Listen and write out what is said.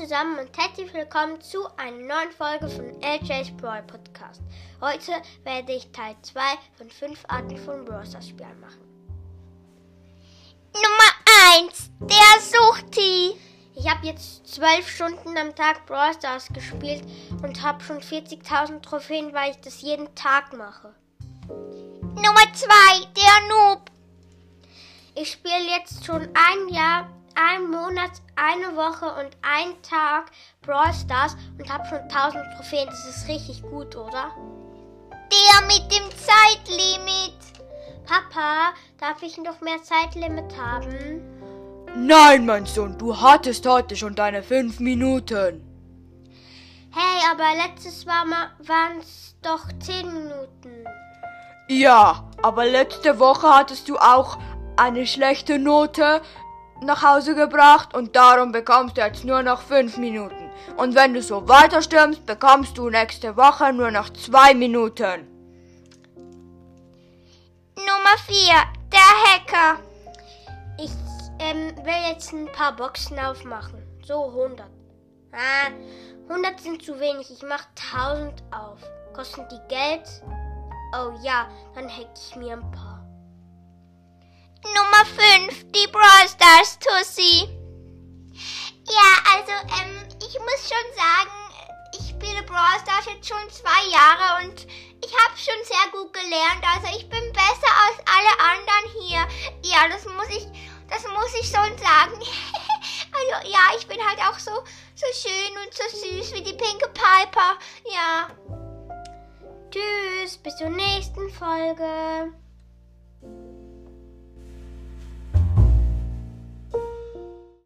zusammen und herzlich willkommen zu einer neuen Folge von LJ's Brawl Podcast. Heute werde ich Teil 2 von 5 Arten von Brawl Stars Spielen machen. Nummer 1, der Suchti. Ich habe jetzt 12 Stunden am Tag Brawl Stars gespielt und habe schon 40.000 Trophäen, weil ich das jeden Tag mache. Nummer 2, der Noob. Ich spiele jetzt schon ein Jahr ein Monat, eine Woche und ein Tag Brawl Stars und habe schon 1000 Trophäen. Das ist richtig gut, oder? Der mit dem Zeitlimit. Papa, darf ich noch mehr Zeitlimit haben? Nein, mein Sohn, du hattest heute schon deine fünf Minuten. Hey, aber letztes Mal waren es doch 10 Minuten. Ja, aber letzte Woche hattest du auch eine schlechte Note nach Hause gebracht und darum bekommst du jetzt nur noch fünf Minuten. Und wenn du so weiter stimmst, bekommst du nächste Woche nur noch zwei Minuten. Nummer 4, der Hacker. Ich ähm, will jetzt ein paar Boxen aufmachen. So 100. Ah, 100 sind zu wenig. Ich mach 1000 auf. Kosten die Geld? Oh ja, dann hack ich mir ein paar. Nummer 5, die Brawl Stars Tussi. Ja, also, ähm, ich muss schon sagen, ich spiele Brawl Stars jetzt schon zwei Jahre und ich habe schon sehr gut gelernt. Also ich bin besser als alle anderen hier. Ja, das muss ich, das muss ich schon sagen. also ja, ich bin halt auch so, so schön und so süß wie die Pinke Piper. Ja. Tschüss, bis zur nächsten Folge.